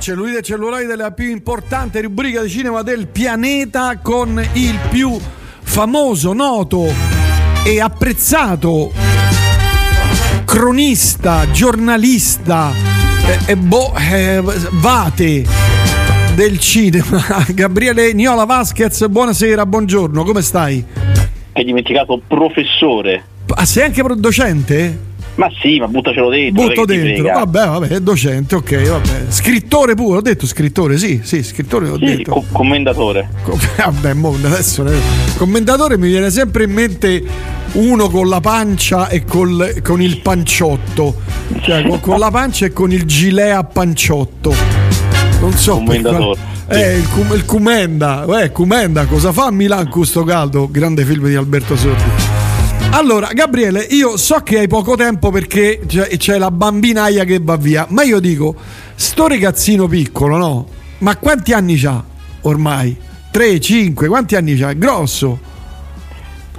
Cellulite e celluloide, la più importante rubrica di cinema del pianeta con il più famoso, noto e apprezzato cronista, giornalista e, e boh, eh, vate del cinema. Gabriele Niola Vasquez, buonasera, buongiorno, come stai? Hai dimenticato professore. Ah, sei anche docente? Ma sì, ma buttacelo dentro. Butto dentro, vabbè, vabbè, è docente, ok, vabbè. Scrittore pure, ho detto scrittore, sì, sì, scrittore ho sì, detto. Co- commendatore. Co- vabbè, mo, adesso commendatore mi viene sempre in mente uno con la pancia e col, con il panciotto, cioè con, con, la pancia e con il gilet a panciotto. Non so. Commendatore. Eh, il, il Cumenda, eh, Cumenda, cosa fa a Milan questo caldo? Grande film di Alberto Sordi. Allora, Gabriele, io so che hai poco tempo perché c'è, la bambinaia che va via, ma io dico, sto ragazzino piccolo, no? Ma quanti anni ha ormai? 3, 5, quanti anni c'ha? Grosso.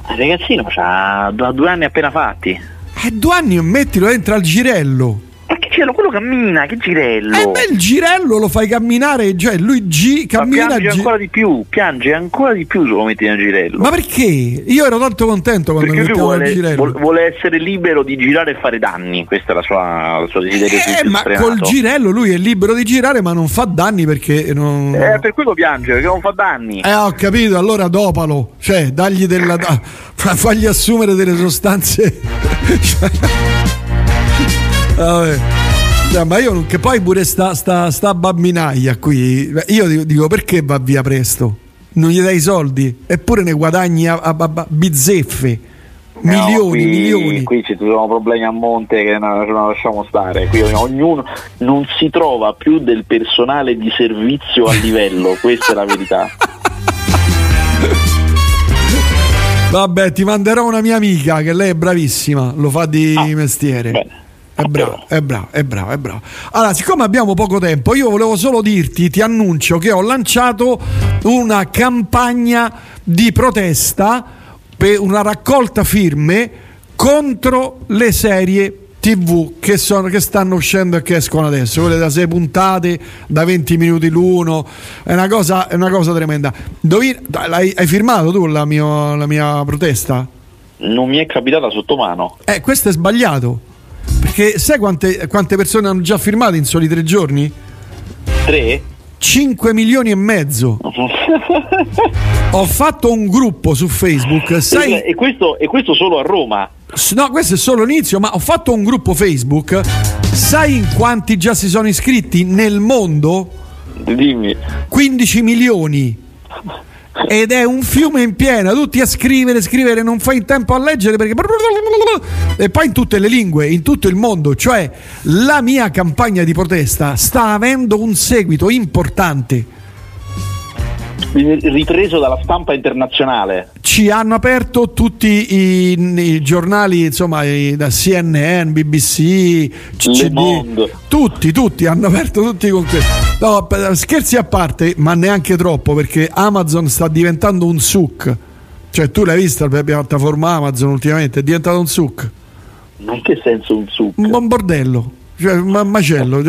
Il ragazzino ha due anni appena fatti. Eh, due anni mettilo dentro al girello cielo, quello cammina, che girello. Eh beh, il girello lo fai camminare, cioè lui gi- cammina. Ma piange gi- ancora di più, piange ancora di più se lo metti nel girello. Ma perché? Io ero tanto contento quando perché mettevo vuole, il girello. Vuole essere libero di girare e fare danni, questa è la sua, la sua desiderio eh, ma sfrenato. col girello lui è libero di girare ma non fa danni perché non... Eh, per quello piange, perché non fa danni. Eh, ho capito, allora dopalo, cioè dagli della... fagli assumere delle sostanze... Vabbè. Cioè, ma io che poi pure sta, sta, sta bambinaia qui, io dico perché va via presto? Non gli dai i soldi? Eppure ne guadagni a, a, a bizzeffe. Milioni, no, qui, milioni. Qui ci sono problemi a monte che non, non lasciamo stare. Qui ognuno non si trova più del personale di servizio a livello, questa è la verità. Vabbè, ti manderò una mia amica che lei è bravissima, lo fa di ah, mestiere. Bene. È bravo, è bravo, è bravo, è bravo. Allora, siccome abbiamo poco tempo, io volevo solo dirti, ti annuncio che ho lanciato una campagna di protesta per una raccolta firme contro le serie TV che, sono, che, stanno uscendo e che escono adesso, quelle da 6 puntate, da 20 minuti l'uno, è una cosa, è una cosa tremenda. Dovi, hai, hai, firmato tu la, mio, la mia protesta? Non mi è capitata sotto mano. Eh, questo è sbagliato. Perché sai quante, quante persone hanno già firmato in soli tre giorni? Tre? 5 milioni e mezzo. Ho fatto un gruppo su Facebook. Sai... E, questo, e questo solo a Roma? No, questo è solo l'inizio, ma ho fatto un gruppo Facebook. Sai in quanti già si sono iscritti nel mondo? Dimmi. 15 milioni ed è un fiume in piena, tutti a scrivere, scrivere, non fai in tempo a leggere perché e poi in tutte le lingue, in tutto il mondo, cioè la mia campagna di protesta sta avendo un seguito importante ripreso dalla stampa internazionale. Ci hanno aperto tutti i, i giornali, insomma, i, da CNN, BBC, CD, tutti, tutti hanno aperto tutti con questo. No, scherzi a parte, ma neanche troppo, perché Amazon sta diventando un suc. Cioè, tu l'hai vista la piattaforma Amazon ultimamente? È diventato un suc. Ma in che senso un suc? Un bordello cioè, ma macello,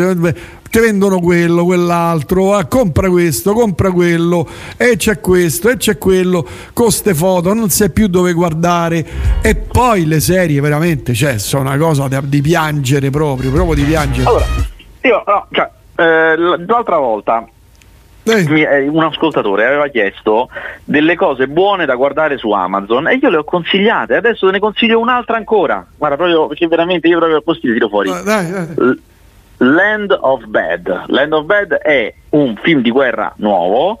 ti vendono quello, quell'altro, ah, compra questo, compra quello, e c'è questo, e c'è quello, con foto, non sai più dove guardare. E poi le serie veramente, cioè, sono una cosa di, di piangere proprio, proprio di piangere. Allora, io, no, cioè, eh, l'altra volta eh. un ascoltatore aveva chiesto delle cose buone da guardare su Amazon e io le ho consigliate, adesso te ne consiglio un'altra ancora. Guarda, proprio perché veramente io proprio così tiro fuori. Dai, dai. Land of Bad. Land of Bad è un film di guerra nuovo,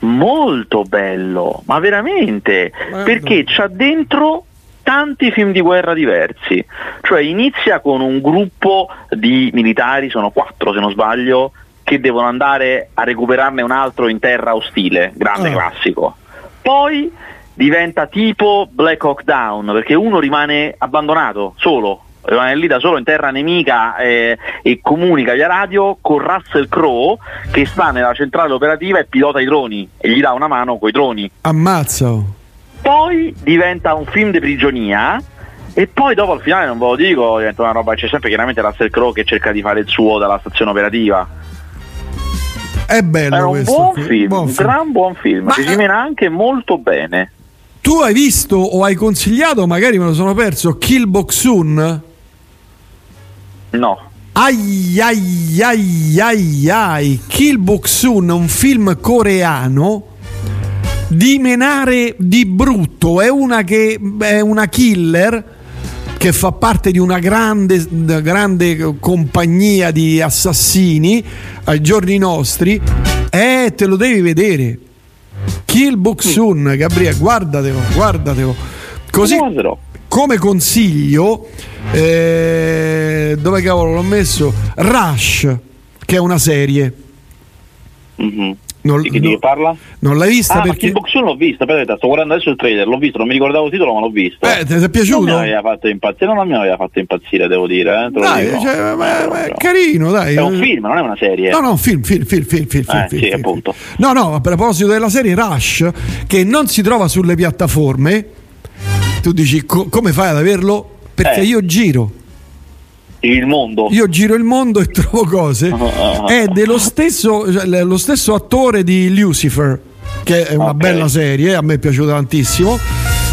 molto bello, ma veramente, Guarda. perché c'ha dentro tanti film di guerra diversi. Cioè inizia con un gruppo di militari, sono quattro se non sbaglio, che devono andare a recuperarne un altro in terra ostile, grande oh. classico. Poi diventa tipo Black Hawk Down, perché uno rimane abbandonato, solo, rimane lì da solo in terra nemica eh, e comunica via radio con Russell Crowe che sta nella centrale operativa e pilota i droni e gli dà una mano coi droni. Ammazzo! Poi diventa un film di prigionia e poi dopo al finale non ve lo dico, diventa una roba, c'è sempre chiaramente Russell Crowe che cerca di fare il suo dalla stazione operativa È bello Era un questo. buon film, buon un film. gran buon film, Ma... si mena anche molto bene. Tu hai visto o hai consigliato, magari me lo sono perso, Kill Boxun? No. Ai ai ai ai ai Kill Boxun, un film coreano di menare di brutto, è una che è una killer che fa parte di una grande, grande compagnia di assassini ai giorni nostri. Eh, te lo devi vedere. Kill Boxun, Gabriele, guardatelo, guardatelo. Così come consiglio, eh, dove cavolo l'ho messo? Rush, che è una serie. Mm-hmm. Non, di che non, parla? Non l'hai vista ah, perché... Ma Box l'ho vista, aspetta, sto guardando adesso il trailer, l'ho visto, non mi ricordavo il titolo ma l'ho visto. Eh, ti è piaciuto? Non mi aveva fatto impazzire, non mi aveva fatto impazzire, devo dire. Eh, dai, cioè, ma, ma è carino, dai. È un film, non è una serie. No, no, film, film, film, film, film, eh, film, sì, film, appunto. No, no, a proposito della serie Rush, che non si trova sulle piattaforme, tu dici co- come fai ad averlo? Perché Eh. io giro. Il mondo. Io giro il mondo e trovo cose. È dello stesso, cioè, lo stesso attore di Lucifer, che è una Ok. bella serie, a me è piaciuta tantissimo.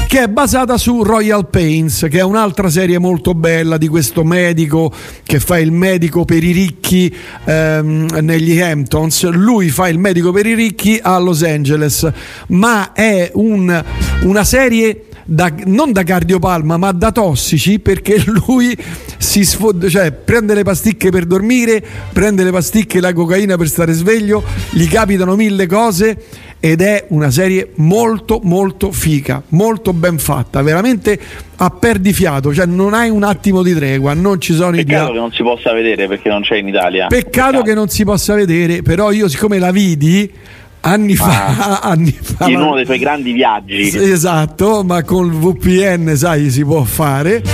Che è basata su Royal Pains, che è un'altra serie molto bella di questo medico che fa il medico per i ricchi ehm, negli Hamptons. Lui fa il medico per i ricchi a Los Angeles, ma è un- una serie da- non da cardiopalma ma da tossici perché lui si sfod- cioè, prende le pasticche per dormire, prende le pasticche e la cocaina per stare sveglio, gli capitano mille cose ed è una serie molto molto fica, molto ben fatta, veramente a perdifiato, cioè non hai un attimo di tregua, non ci sono Peccato dia- che non si possa vedere perché non c'è in Italia. Peccato che non si possa vedere, però io siccome la vidi anni fa, anni fa In uno dei suoi grandi viaggi. Esatto, ma col VPN, sai, si può fare.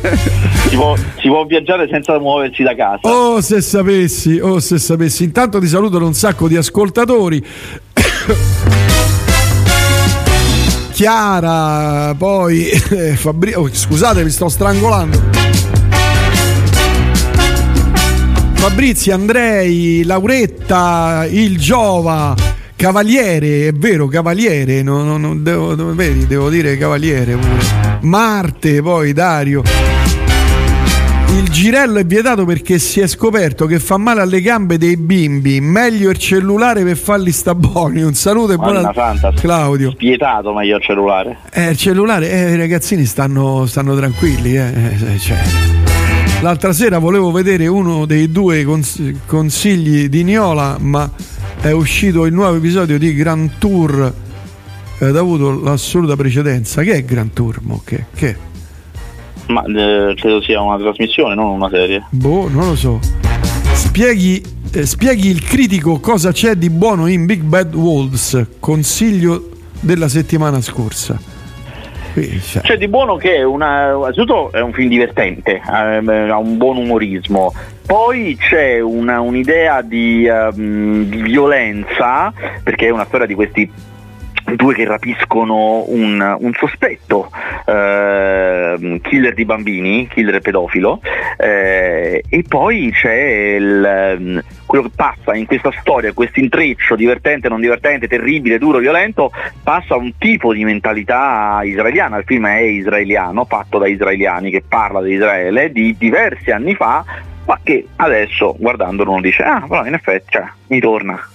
si, può, si può viaggiare senza muoversi da casa. Oh, se sapessi, oh, se sapessi. Intanto ti salutano un sacco di ascoltatori. Chiara, poi eh, Fabri- oh, scusate, mi sto strangolando. Fabrizio, Andrei, Lauretta, il Giova, Cavaliere, è vero, Cavaliere, no, no, no, devo, devo- vedi, devo dire Cavaliere pure. Marte, poi Dario. Il girello è vietato perché si è scoperto che fa male alle gambe dei bimbi. Meglio il cellulare per farli sta buoni. Un saluto e buona santa, Claudio. Spietato meglio il cellulare. Eh, il cellulare, eh, i ragazzini stanno, stanno tranquilli. eh, eh, cioè. L'altra sera volevo vedere uno dei due cons- consigli di Niola, ma è uscito il nuovo episodio di Grand Tour ed ha avuto l'assoluta precedenza. Che è Grand Tour? Mo? Che, che? Ma eh, credo sia una trasmissione, non una serie. Boh, non lo so. Spieghi, eh, spieghi il critico cosa c'è di buono in Big Bad Wolves, consiglio della settimana scorsa. Qui, cioè, C'è di buono che è una, è un film divertente, ehm, ha un buon umorismo. Poi c'è una- un'idea di, ehm, di violenza, perché è una storia di questi due che rapiscono un, un sospetto ehm, killer di bambini, killer pedofilo, eh, e poi c'è il, ehm, quello che passa in questa storia, questo intreccio divertente, non divertente, terribile, duro, violento, passa un tipo di mentalità israeliana, il film è israeliano, fatto da israeliani, che parla di Israele, di diversi anni fa, ma che adesso guardandolo uno dice, ah però in effetti cioè, mi torna.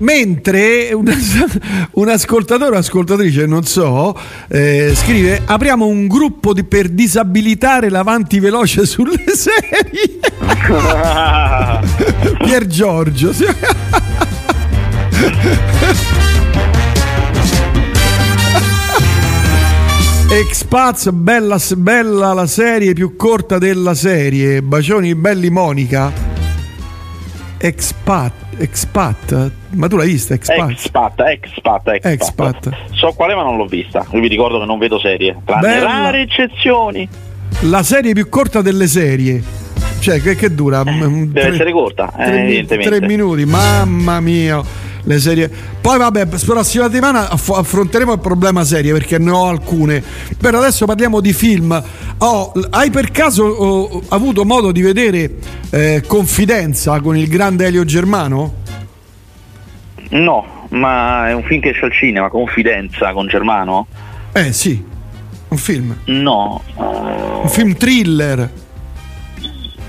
Mentre un, un ascoltatore o ascoltatrice, non so, eh, scrive: Apriamo un gruppo di- per disabilitare l'avanti veloce sulle serie. Pier Giorgio. Expats, bella, bella la serie più corta della serie. Bacioni belli Monica. Expat, expat, ma tu l'hai vista? Expat? Expat, expat, expat. Expat. So quale ma non l'ho vista. Io vi ricordo che non vedo serie, tranne Bella. rare eccezioni. La serie più corta delle serie. Cioè, che, che dura? Mm, deve essere corta, eh, tre, evidentemente. tre minuti, mamma mia. Le serie. Poi vabbè, prossima settimana aff- affronteremo il problema serie perché ne ho alcune. Però adesso parliamo di film. Oh, hai per caso oh, avuto modo di vedere eh, Confidenza con il grande Elio Germano? No, ma è un film che esce al cinema, Confidenza con Germano? Eh sì, un film. No. Un film thriller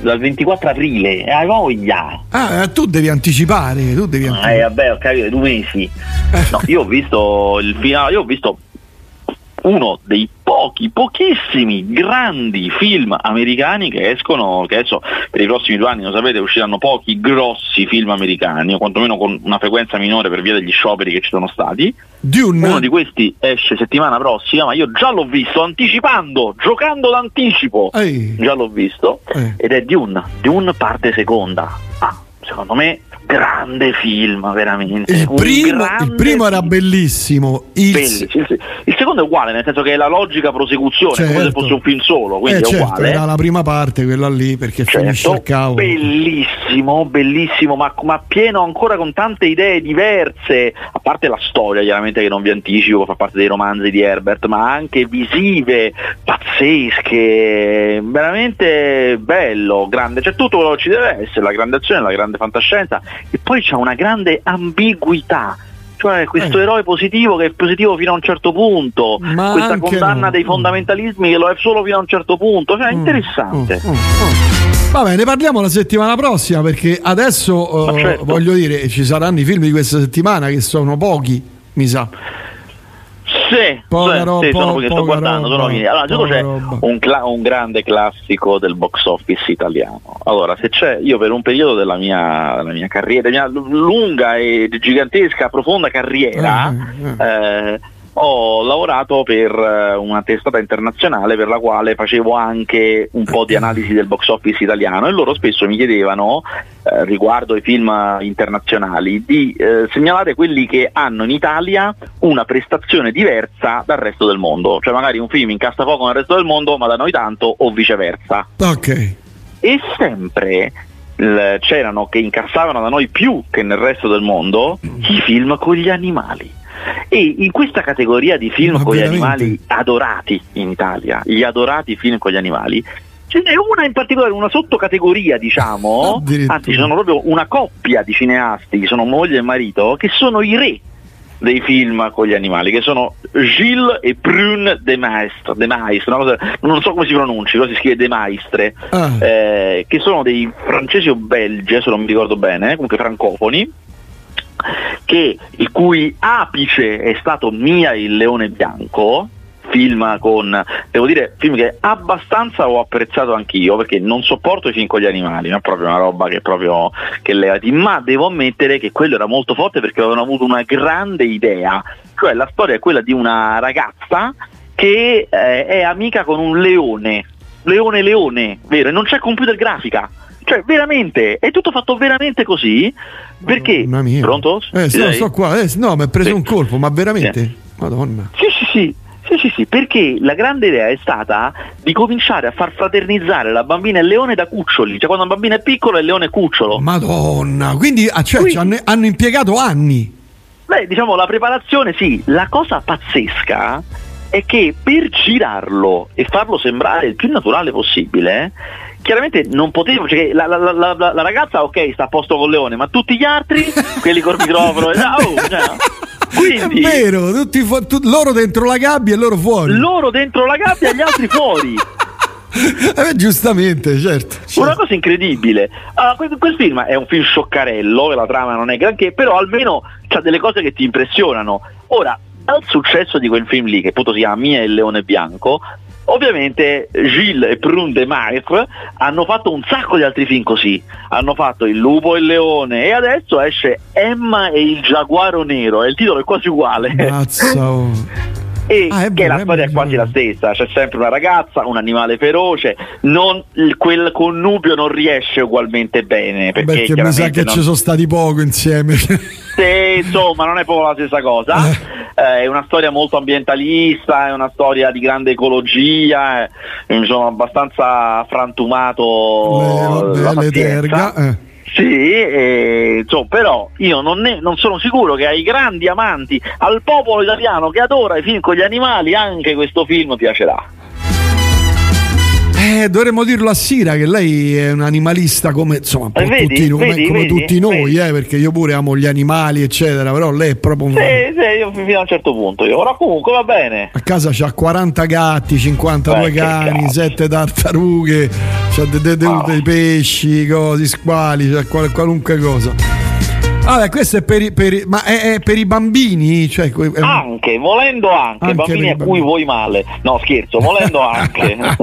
dal 24 aprile, hai voglia. Ah, tu devi anticipare, tu devi anticipare. Eh vabbè, ho capito, due mesi. No, io ho visto il finale, io ho visto uno dei pochi, pochissimi grandi film americani che escono, che adesso per i prossimi due anni, lo sapete, usciranno pochi grossi film americani, o quantomeno con una frequenza minore per via degli scioperi che ci sono stati. Dune. Uno di questi esce settimana prossima, ma io già l'ho visto anticipando, giocando d'anticipo. Ehi. Già l'ho visto. Eh. Ed è Dune, Dune parte seconda. Ah, secondo me grande film, veramente. Il primo, il primo era bellissimo. Il, Bellissimo, sì. Il secondo è uguale, nel senso che è la logica prosecuzione, come se Certo. fosse un film solo, quindi eh, è certo, uguale. era la prima parte, quella lì, perché finisce Certo, a cavo. bellissimo, bellissimo, ma, ma pieno ancora con tante idee diverse, a parte la storia chiaramente che non vi anticipo, fa parte dei romanzi di Herbert, ma anche visive, pazzesche, veramente bello, grande, c'è tutto quello che ci deve essere, la grande azione, la grande fantascienza e poi c'è una grande ambiguità. Cioè questo Eh. eroe positivo che è positivo fino a un certo punto, Ma questa condanna no. dei fondamentalismi che lo è solo fino a un certo punto, cioè è Mm, interessante. mm, mm, mm. Vabbè, ne parliamo la settimana prossima perché adesso eh, certo. voglio dire, ci saranno i film di questa settimana che sono pochi, mi sa. Sì, Poca sì, sì, sono perché sto guardando. roba, sono- allora, poca c'è un, cla- un grande classico del box office italiano. Allora, se c'è, io per un periodo della mia, della mia carriera, della mia lunga e gigantesca, profonda carriera, Eh, eh, ho lavorato per eh, una testata internazionale per la quale facevo anche un po' di analisi del box office italiano e loro spesso mi chiedevano eh, riguardo ai film internazionali di eh, segnalare quelli che hanno in Italia una prestazione diversa dal resto del mondo, cioè magari un film incassa poco nel resto del mondo ma da noi tanto o viceversa Ok. e sempre il- c'erano che incassavano da noi più che nel resto del mondo i film con gli animali. E in questa categoria di film Ma con gli veramente? animali adorati in Italia, gli adorati film con gli animali, ce n'è una in particolare, una sottocategoria diciamo, anzi ci sono proprio una coppia di cineasti, che sono moglie e marito, che sono i re dei film con gli animali, che sono Gilles e Prune de Maistre, de Maistre una cosa- non so come si pronunci, però si scrive de Maistre, Ah. eh, che sono dei francesi o belgi, adesso non mi ricordo bene, comunque francofoni, che, il cui apice è stato Mia il leone bianco, film con, devo dire, film che abbastanza ho apprezzato anch'io perché non sopporto i film con gli animali, non è proprio una roba che proprio che levati, ma devo ammettere che quello era molto forte perché avevano avuto una grande idea, cioè la storia è quella di una ragazza che eh, è amica con un leone, leone leone, vero, e non c'è computer grafica. Cioè, veramente, è tutto fatto veramente così. Perché? Mia. Pronto? Eh, sto, sto qua. Eh, no, mi ha preso Sì. un colpo, ma veramente? Madonna. Sì, sì, sì. Sì, sì, sì, perché la grande idea è stata di cominciare a far fraternizzare la bambina e il leone da cuccioli, cioè quando un bambino è piccolo e il leone è cucciolo. Madonna. Quindi, ah, cioè, Quindi- hanno, hanno impiegato anni. Beh, diciamo la preparazione sì, la cosa pazzesca è che per girarlo e farlo sembrare il più naturale possibile, chiaramente non potevo, cioè la, la- la- la- ragazza ok sta a posto con leone, ma tutti gli altri, quelli col microfono, oh, cioè, quindi È vero, tutti fu- tu- loro dentro la gabbia e loro fuori. loro dentro la gabbia e gli altri fuori. Eh, giustamente, certo. Una certo. cosa incredibile. Allora, quel, quel film è un film scioccarello, la trama non è granché, però almeno c'ha delle cose che ti impressionano. Ora, al successo di quel film lì, che appunto si chiama Mia e il leone bianco, ovviamente Gilles e Prune de Maistre hanno fatto un sacco di altri film così. Hanno fatto Il lupo e il leone e adesso esce Emma e il giaguaro nero, e il titolo è quasi uguale. Mazza, oh. E Ah, che vero, la storia è quasi la stessa, c'è sempre una ragazza, un animale feroce, non- quel connubio non riesce ugualmente bene perché, Perché mi sa che non- ci sono stati poco insieme. Sì, insomma non è proprio la stessa cosa, Eh, è una storia molto ambientalista, è una storia di grande ecologia, eh, mi sono abbastanza frantumato Le, le pazienza. terga. eh. Sì, eh, insomma, però io non, ne, non, sono sicuro che ai grandi amanti, al popolo italiano che adora i film con gli animali, anche questo film piacerà. Eh, dovremmo dirlo a Sira che lei è un animalista come, insomma, eh, vedi, tutti, vedi, come, vedi, tutti noi, eh, perché io pure amo gli animali, eccetera, però lei è proprio un... Sì, sì, io fino a un certo punto, io. però comunque va bene. A casa c'ha 40 gatti, 52 Beh, cani, 7 tartarughe, c'ha dei de, de, oh. pesci, cose, squali, c'ha qual, qualunque cosa. Vabbè, questo è per, i, per i, ma è, è, per i bambini? Cioè, è... Anche, volendo anche, anche bambini a cui vuoi male. No, scherzo, volendo anche.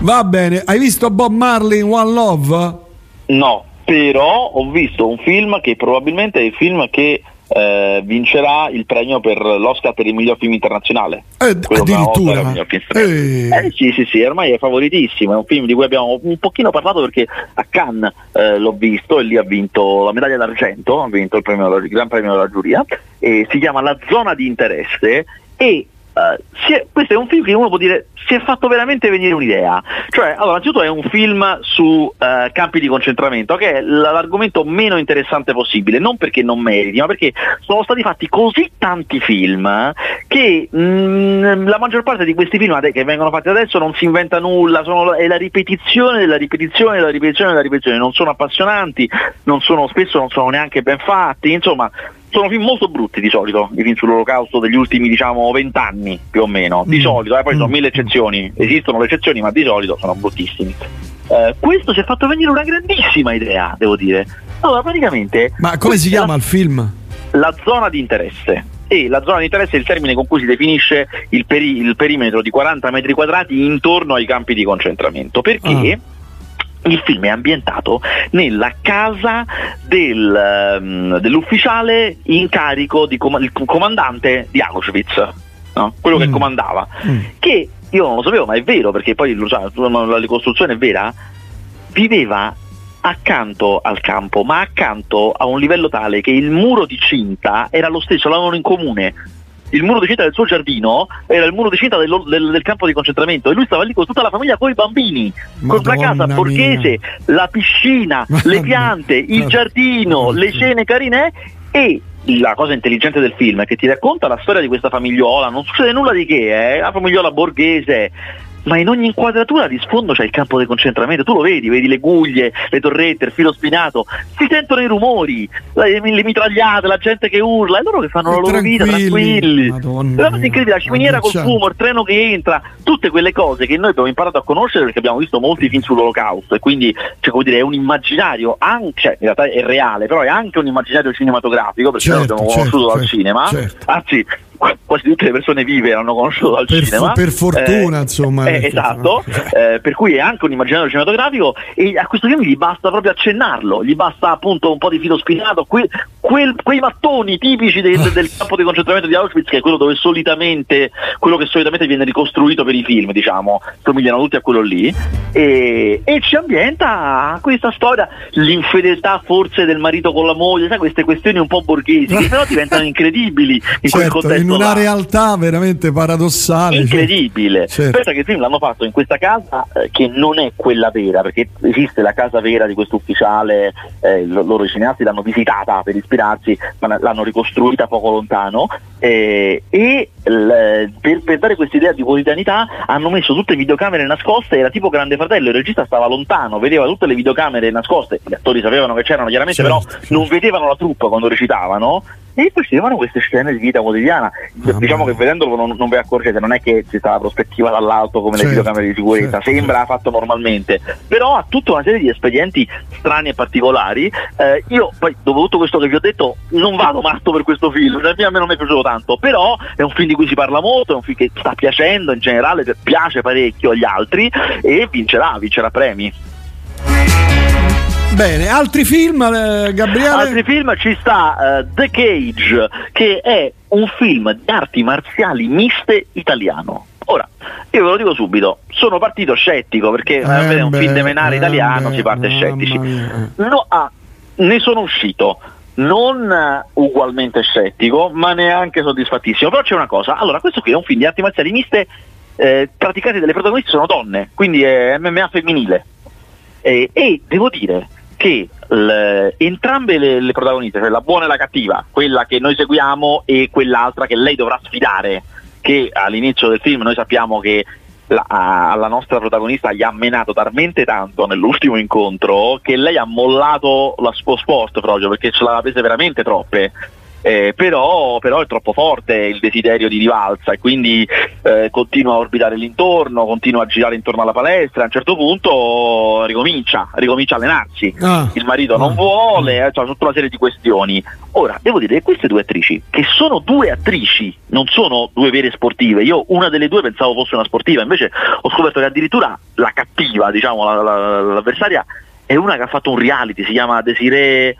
Va bene, hai visto Bob Marley in One Love? No, però ho visto un film che probabilmente è il film che eh, vincerà il premio per l'Oscar per il miglior film internazionale. Eh, addirittura. Eh. eh. sì, sì, sì, ormai è favoritissimo, è un film di cui abbiamo un pochino parlato perché a Cannes eh, l'ho visto e lì ha vinto la medaglia d'argento, ha vinto il, premio, il Gran Premio della giuria e si chiama La zona di interesse e Uh, è, questo è un film che uno può dire si è fatto veramente venire un'idea. Cioè, allora, innanzitutto è un film su uh, campi di concentramento, che è l'argomento meno interessante possibile, non perché non meriti, ma perché sono stati fatti così tanti film che mh, mm, la maggior parte di questi film che vengono fatti adesso non si inventa nulla, sono, è la ripetizione della ripetizione della ripetizione della ripetizione, non sono appassionanti, non sono, spesso non sono neanche ben fatti, insomma sono film molto brutti di solito, i film sull'olocausto degli ultimi diciamo vent'anni più o meno, di mm. solito, eh, poi mm. sono mille eccezioni, esistono le eccezioni ma di solito sono bruttissimi. Eh, questo ci ha fatto venire una grandissima idea, devo dire. Allora, praticamente... Ma come si chiama la, il film? La zona di interesse. E la zona di interesse è il termine con cui si definisce il, peri- il perimetro di 40 metri quadrati intorno ai campi di concentramento. Perché? Ah il film è ambientato nella casa del, um, dell'ufficiale in carico, di com- il comandante di Auschwitz, no? quello mm. che comandava, mm. che io non lo sapevo, ma è vero perché poi la ricostruzione è vera, viveva accanto al campo, ma accanto a un livello tale che il muro di cinta era lo stesso, l'avevano in comune il muro di cinta del suo giardino era il muro di cinta del, del, del campo di concentramento e lui stava lì con tutta la famiglia, con i bambini, con la casa borghese, la piscina, Madonna. le piante, il giardino, le scene carine e la cosa intelligente del film è che ti racconta la storia di questa famigliola, non succede nulla di che, eh? la famigliola borghese ma in ogni inquadratura di sfondo c'è il campo di concentramento, tu lo vedi, vedi le guglie, le torrette, il filo spinato, si sentono i rumori, le, le mitragliate, la gente che urla, è loro che fanno la loro vita tranquilli. Madonna, la cosa incredibile, la ciminiera col fumo, il treno che entra, tutte quelle cose che noi abbiamo imparato a conoscere perché abbiamo visto molti film sull'olocausto. E quindi cioè, come dire, è un immaginario anche, cioè, in realtà è reale, però è anche un immaginario cinematografico perché certo, l'abbiamo certo, conosciuto certo, dal cinema, certo. anzi quasi tutte le persone vive l'hanno conosciuto dal per cinema. per fortuna, eh, insomma. Eh, esatto, eh, per cui è anche un immaginario cinematografico e a questo film gli basta proprio accennarlo, gli basta appunto un po' di filo spinato, que, quel, quei mattoni tipici de, de, del campo di concentramento di Auschwitz, che è quello dove solitamente, quello che solitamente viene ricostruito per i film, diciamo, somigliano tutti a quello lì, e, e ci ambienta questa storia, l'infedeltà forse del marito con la moglie, sai, queste questioni un po' borghesi, che però diventano incredibili in certo, quel contesto una realtà veramente paradossale. Incredibile. Certo. Pensa che il film l'hanno fatto in questa casa eh, che non è quella vera, perché esiste la casa vera di questo ufficiale, eh, loro i cineasti l'hanno visitata per ispirarsi, ma l'hanno ricostruita poco lontano eh, e l- per, per, dare questa idea di quotidianità hanno messo tutte le videocamere nascoste, era tipo Grande Fratello, il regista stava lontano, vedeva tutte le videocamere nascoste, gli attori sapevano che c'erano chiaramente, certo. però non vedevano la truppa quando recitavano e facevano queste scene di vita quotidiana. Ah, diciamo che vedendolo non, non vi accorgete, non è che ci sta la prospettiva dall'alto come certo, le videocamere di sicurezza, certo, sembra certo. fatto normalmente, però ha tutta una serie di espedienti strani e particolari. Eh, io poi, dopo tutto questo che vi ho detto, non vado matto per questo film, cioè, a me non mi è piaciuto tanto, però è un film di cui si parla molto, è un film che sta piacendo in generale, piace parecchio agli altri e vincerà, vincerà premi. Bene, altri film, eh, Gabriele? Altri film ci sta uh, The Cage, che è un film di arti marziali miste italiano. Ora, io ve lo dico subito, sono partito scettico perché eh, a un film di menare eh, italiano beh, si parte scettici. No, ah, ne sono uscito non ugualmente scettico, ma neanche soddisfattissimo. Però c'è una cosa, allora questo qui è un film di arti marziali miste eh, praticate dalle protagoniste sono donne, quindi è MMA femminile. Eh, e devo dire che l, entrambe le, le, protagoniste, cioè la buona e la cattiva, quella che noi seguiamo e quell'altra che lei dovrà sfidare, che all'inizio del film noi sappiamo che la, alla nostra protagonista gli ha menato talmente tanto nell'ultimo incontro che lei ha mollato la suo sport proprio perché ce l'aveva prese veramente troppe eh, però, però, è troppo forte il desiderio di rivalsa e quindi eh, continua a orbitare l'intorno, continua a girare intorno alla palestra, a un certo punto ricomincia, ricomincia a allenarsi, ah, il marito ah, non vuole, ah. cioè, tutta una serie di questioni. Ora, devo dire che queste due attrici, che sono due attrici, non sono due vere sportive, io una delle due pensavo fosse una sportiva, invece ho scoperto che addirittura la cattiva, diciamo, la, la, l'avversaria, è una che ha fatto un reality, si chiama Desiree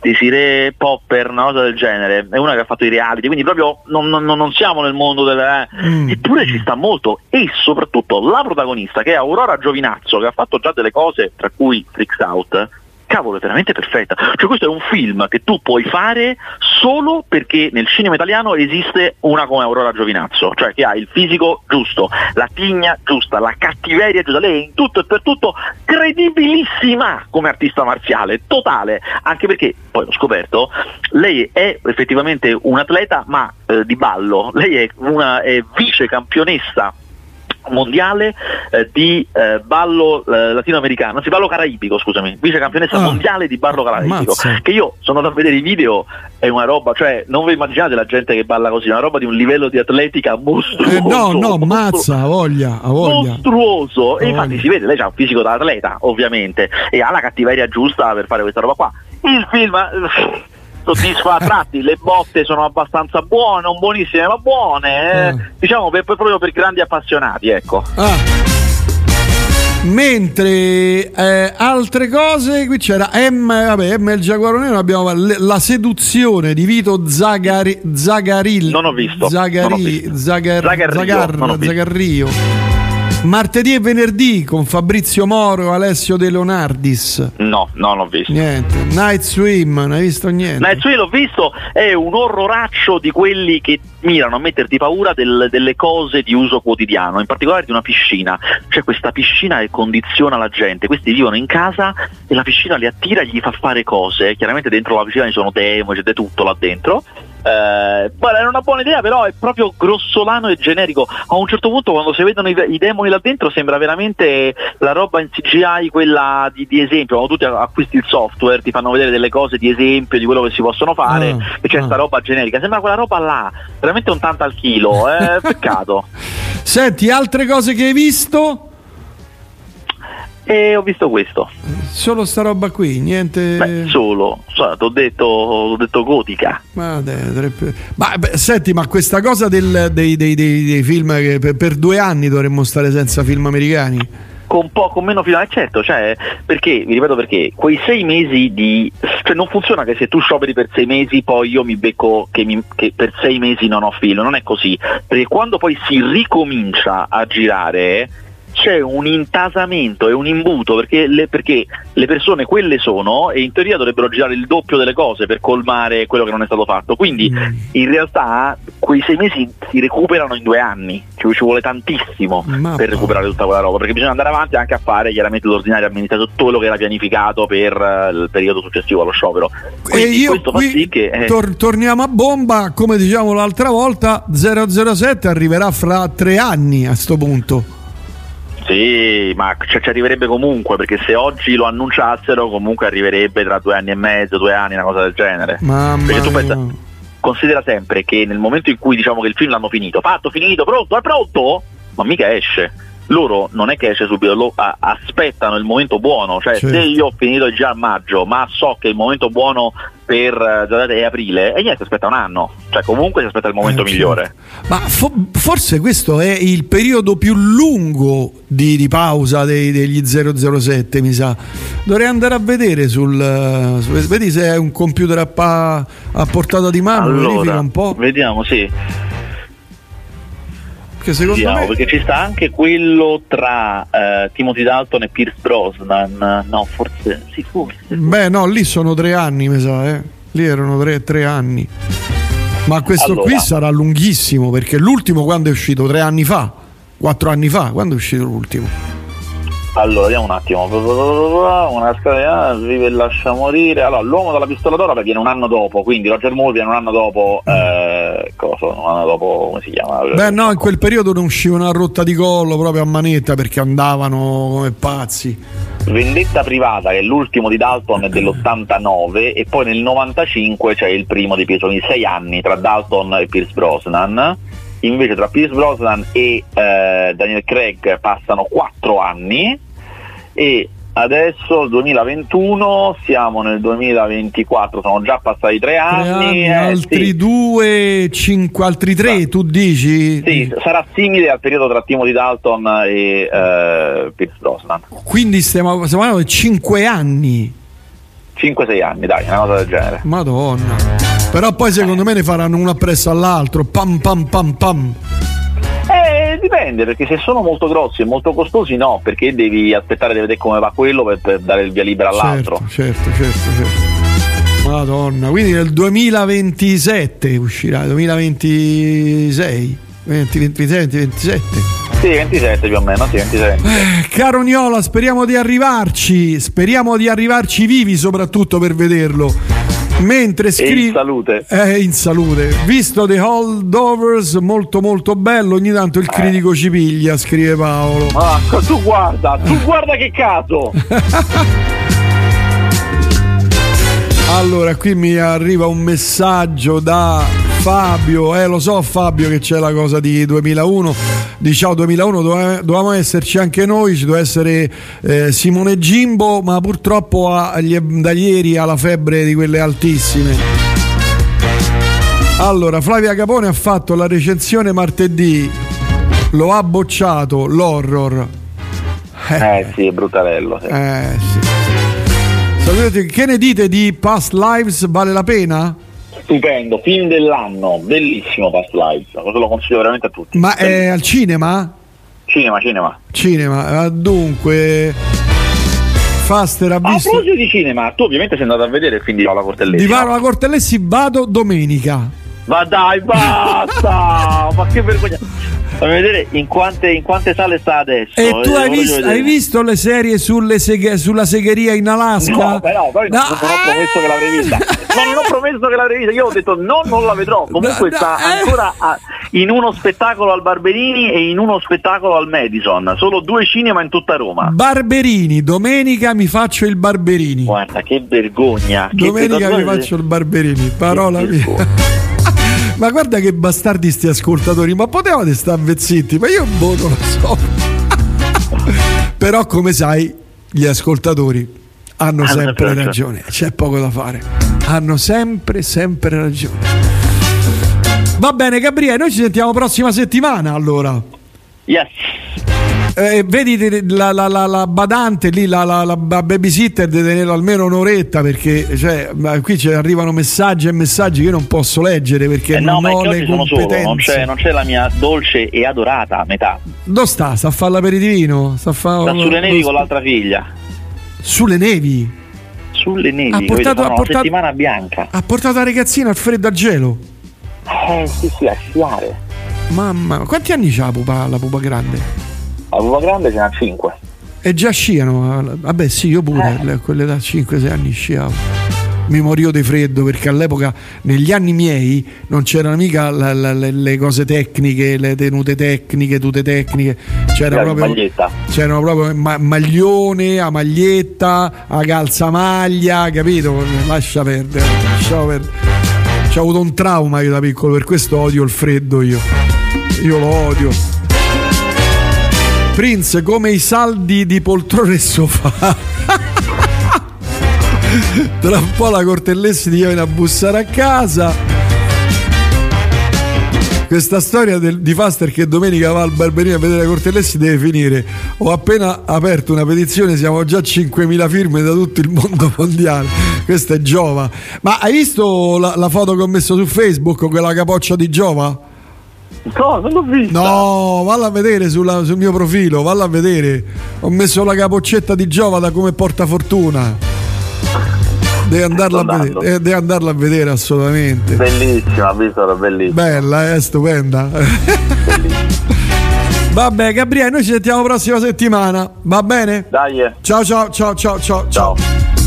Desiree Popper, una cosa del genere, è una che ha fatto i reality, quindi proprio non, non, non siamo nel mondo delle... Eh. Mm. Eppure ci sta molto e soprattutto la protagonista che è Aurora Giovinazzo, che ha fatto già delle cose, tra cui Freaks Out, cavolo, è veramente perfetta. Cioè questo è un film che tu puoi fare solo perché nel cinema italiano esiste una come Aurora Giovinazzo, cioè che ha il fisico giusto, la tigna giusta, la cattiveria giusta, lei è in tutto e per tutto credibilissima come artista marziale, totale, anche perché poi ho scoperto, lei è effettivamente un atleta ma eh, di ballo, lei è una è vice campionessa mondiale eh, di eh, ballo eh, latinoamericano, anzi ballo caraibico, scusami, vice campionessa ah, mondiale di ballo caraibico, mazza. che io sono andato a vedere i video, è una roba, cioè non vi immaginate la gente che balla così, è una roba di un livello di atletica mostruoso. Eh, no, no, mazza, ha voglia, ha voglia. Mostruoso, e infatti si vede, lei ha un fisico da atleta, ovviamente, e ha la cattiveria giusta per fare questa roba qua. Il film soddisfa a tratti, le botte sono abbastanza buone, non buonissime ma buone, eh. Mm. diciamo per, proprio per grandi appassionati, ecco. Ah. Mentre eh, altre cose, qui c'era M, vabbè, M il Giaguaro Nero, abbiamo la seduzione di Vito Zagari, Zagaril. Non ho visto. Zagari, non ho visto. Zagar, Zagarrio, Zagar, Zagarrio. Martedì e venerdì con Fabrizio Moro, Alessio De Leonardis. No, no, non ho visto. Niente. Night Swim, non hai visto niente. Night Swim l'ho visto, è un orroraccio di quelli che mirano a metterti paura del, delle cose di uso quotidiano, in particolare di una piscina. Cioè questa piscina che condiziona la gente, questi vivono in casa e la piscina li attira e gli fa fare cose. Chiaramente dentro la piscina ci sono demo, c'è tutto là dentro eh, guarda, era una buona idea, però è proprio grossolano e generico. A un certo punto, quando si vedono i, i demoni là dentro, sembra veramente la roba in CGI, quella di, di, esempio. Quando tu acquisti il software, ti fanno vedere delle cose di esempio di quello che si possono fare, ah, e c'è questa ah. roba generica. Sembra quella roba là, veramente un tanto al chilo. Eh, peccato. Senti, altre cose che hai visto? E ho visto questo. Solo sta roba qui, niente. Beh, solo, so, t'ho detto, detto gotica. Ma, dai, ma beh, senti, ma questa cosa del, dei, dei, dei, dei, film che per, per, due anni dovremmo stare senza film americani? Con poco meno film, eh, certo, cioè, perché, vi ripeto perché, quei sei mesi di. cioè non funziona che se tu scioperi per sei mesi poi io mi becco che, mi, che per sei mesi non ho film, non è così. Perché quando poi si ricomincia a girare c'è un intasamento e un imbuto perché le, perché le, persone quelle sono e in teoria dovrebbero girare il doppio delle cose per colmare quello che non è stato fatto. Quindi mm. in realtà quei sei mesi si recuperano in due anni, ci, ci vuole tantissimo Ma per recuperare tutta quella roba, perché bisogna andare avanti anche a fare chiaramente l'ordinario amministrato tutto quello che era pianificato per uh, il periodo successivo allo sciopero. Quindi e io qui sì che, eh... tor- torniamo a bomba, come diciamo l'altra volta, 007 arriverà fra tre anni a sto punto. Sì, ma cioè, ci arriverebbe comunque, perché se oggi lo annunciassero comunque arriverebbe tra due anni e mezzo, due anni, una cosa del genere. Mamma perché tu pensa, considera sempre che nel momento in cui diciamo che il film l'hanno finito, fatto, finito, pronto, è pronto? Ma mica esce loro non è che esce subito, lo, a, aspettano il momento buono, cioè certo. se io ho finito già a maggio, ma so che il momento buono per uh, è aprile, e niente, si aspetta un anno, cioè comunque si aspetta il momento eh, migliore. Ma fo- forse questo è il periodo più lungo di, di pausa dei, degli 007, mi sa. Dovrei andare a vedere sul, uh, su, vedi se è un computer a, pa- a portata di mano, allora, un po'. Vediamo, sì. Perché secondo Vediamo, me... perché ci sta anche quello tra uh, Timothy Dalton e Pierce Brosnan. No, forse. Sì, forse. Beh, no, lì sono tre anni, mi sa, eh. Lì erano tre, tre anni. Ma questo allora. qui sarà lunghissimo perché l'ultimo quando è uscito? Tre anni fa? Quattro anni fa? Quando è uscito l'ultimo? Allora, vediamo un attimo. Una scala vive e lascia morire. Allora, l'uomo dalla pistola d'oro viene un anno dopo, quindi Roger Moore viene un anno dopo. Eh, cosa? Un anno dopo, come si chiama? Beh, no, in quel periodo non usciva una rotta di collo proprio a manetta perché andavano come pazzi. Vendetta privata, che è l'ultimo di Dalton, è dell'89, e poi nel 95 c'è il primo di Pierce, quindi sei anni tra Dalton e Pierce Brosnan invece tra Pierce Brosnan e eh, Daniel Craig passano 4 anni e adesso 2021 siamo nel 2024 sono già passati 3 anni, eh, altri sì. due 5 altri 3 tu dici? Sì sarà simile al periodo tra Timothy Dalton e eh, Pierce Brosnan. Quindi stiamo, stiamo parlando di 5 anni 5-6 anni dai una cosa del genere madonna però poi secondo me ne faranno uno appresso all'altro, pam pam pam pam. Eh, dipende, perché se sono molto grossi e molto costosi no, perché devi aspettare di vedere come va quello per, per dare il via libera all'altro. Certo, certo, certo, certo. Madonna, quindi nel 2027 uscirà, 2026, 20, 26, 27. Sì, 27 più o meno, sì, 27. Eh, caro Niola, speriamo di arrivarci, speriamo di arrivarci vivi soprattutto per vederlo. Mentre scrive. In salute. Eh, in salute. Visto The Holdovers, molto molto bello. Ogni tanto il eh. critico ci piglia, scrive Paolo. Ah, tu guarda, tu guarda che caso. allora, qui mi arriva un messaggio da Fabio. Eh, lo so, Fabio, che c'è la cosa di 2001 di Ciao 2001 dovevamo esserci anche noi, ci doveva essere eh, Simone Gimbo, ma purtroppo ha, da ieri ha la febbre di quelle altissime. Allora, Flavia Capone ha fatto la recensione martedì, lo ha bocciato l'horror. Eh, eh sì, è bruttarello. Sì. Eh, sì. Sapete, che ne dite di Past Lives? Vale la pena? Stupendo, film dell'anno, bellissimo Past Lives, lo consiglio veramente a tutti. Ma è al cinema? Cinema, cinema. Cinema, ah, dunque... Faster ha visto... A proposito di cinema, tu ovviamente sei andato a vedere il film di Paola Cortellesi. Di Paola Cortellesi vado domenica. Ma dai, basta! Ma che vergogna! Fammi vedere in quante, in quante, sale sta adesso. E tu hai, visto, hai visto, le serie seghe, sulla segheria in Alaska? No, però, però no. non ho promesso che l'avrei vista. Ma non ho promesso che l'avrei vista. Io ho detto no, non la vedrò. Comunque no, sta eh. ancora a, in uno spettacolo al Barberini e in uno spettacolo al Madison. Solo due cinema in tutta Roma. Barberini, domenica mi faccio il Barberini. Guarda, che vergogna. Domenica che mi faccio il Barberini. Parola mia. Ma guarda che bastardi sti ascoltatori, ma potevate stare zitti, ma io boh, non lo so. Però come sai, gli ascoltatori hanno sempre ragione, c'è poco da fare. Hanno sempre, sempre ragione. Va bene, Gabriele, noi ci sentiamo prossima settimana allora. Yes. Eh, vedi la, la, la, la, badante lì, la, babysitter deve tenere almeno un'oretta perché cioè, qui ci arrivano messaggi e messaggi che io non posso leggere perché eh non no, ho le competenze. Non, c'è, non, c'è, la mia dolce e adorata metà. Dove sta? Sta a fare l'aperitivino? Sta, fa... sta sulle nevi con l'altra figlia. Sulle nevi? Sulle nevi, ha portato, ha portato, settimana bianca. Ha portato la ragazzina al freddo a gelo. Eh sì sì, a sciare. Mamma, quanti anni c'ha la pupa, la pupa grande? La Pupa Grande ce n'ha 5. E già sciano? Vabbè sì, io pure, eh. quelle da 5-6 anni sciavo. Mi morivo di freddo perché all'epoca, negli anni miei, non c'erano mica la, la, le, le, cose tecniche, le tenute tecniche, tutte tecniche. C'era proprio, maglietta. c'erano proprio ma, maglione, a maglietta, a calzamaglia, capito? Lascia perdere, lasciamo perdere. C'ho avuto un trauma io da piccolo, per questo odio il freddo io. Io lo odio. Prince come i saldi di poltrone e sofà. Tra un po' la Cortellessi ti viene a bussare a casa. Questa storia del, di Faster che domenica va al barberino a vedere la Cortellessi deve finire. Ho appena aperto una petizione, siamo già a 5.000 firme da tutto il mondo mondiale. Questa è Giova. Ma hai visto la, la foto che ho messo su Facebook, quella capoccia di Giova? No, non l'ho vista. No, valla a vedere sulla, sul mio profilo, valla a vedere. Ho messo la capoccetta di Giova da come porta fortuna. Devi andarla, a vedere, eh, devi andarla a vedere assolutamente. Bellissima, visto, bellissima. Bella, è eh, stupenda. Bellissima. Vabbè, Gabriele, noi ci sentiamo prossima settimana. Va bene? Dai. Ciao ciao ciao ciao ciao. ciao. ciao.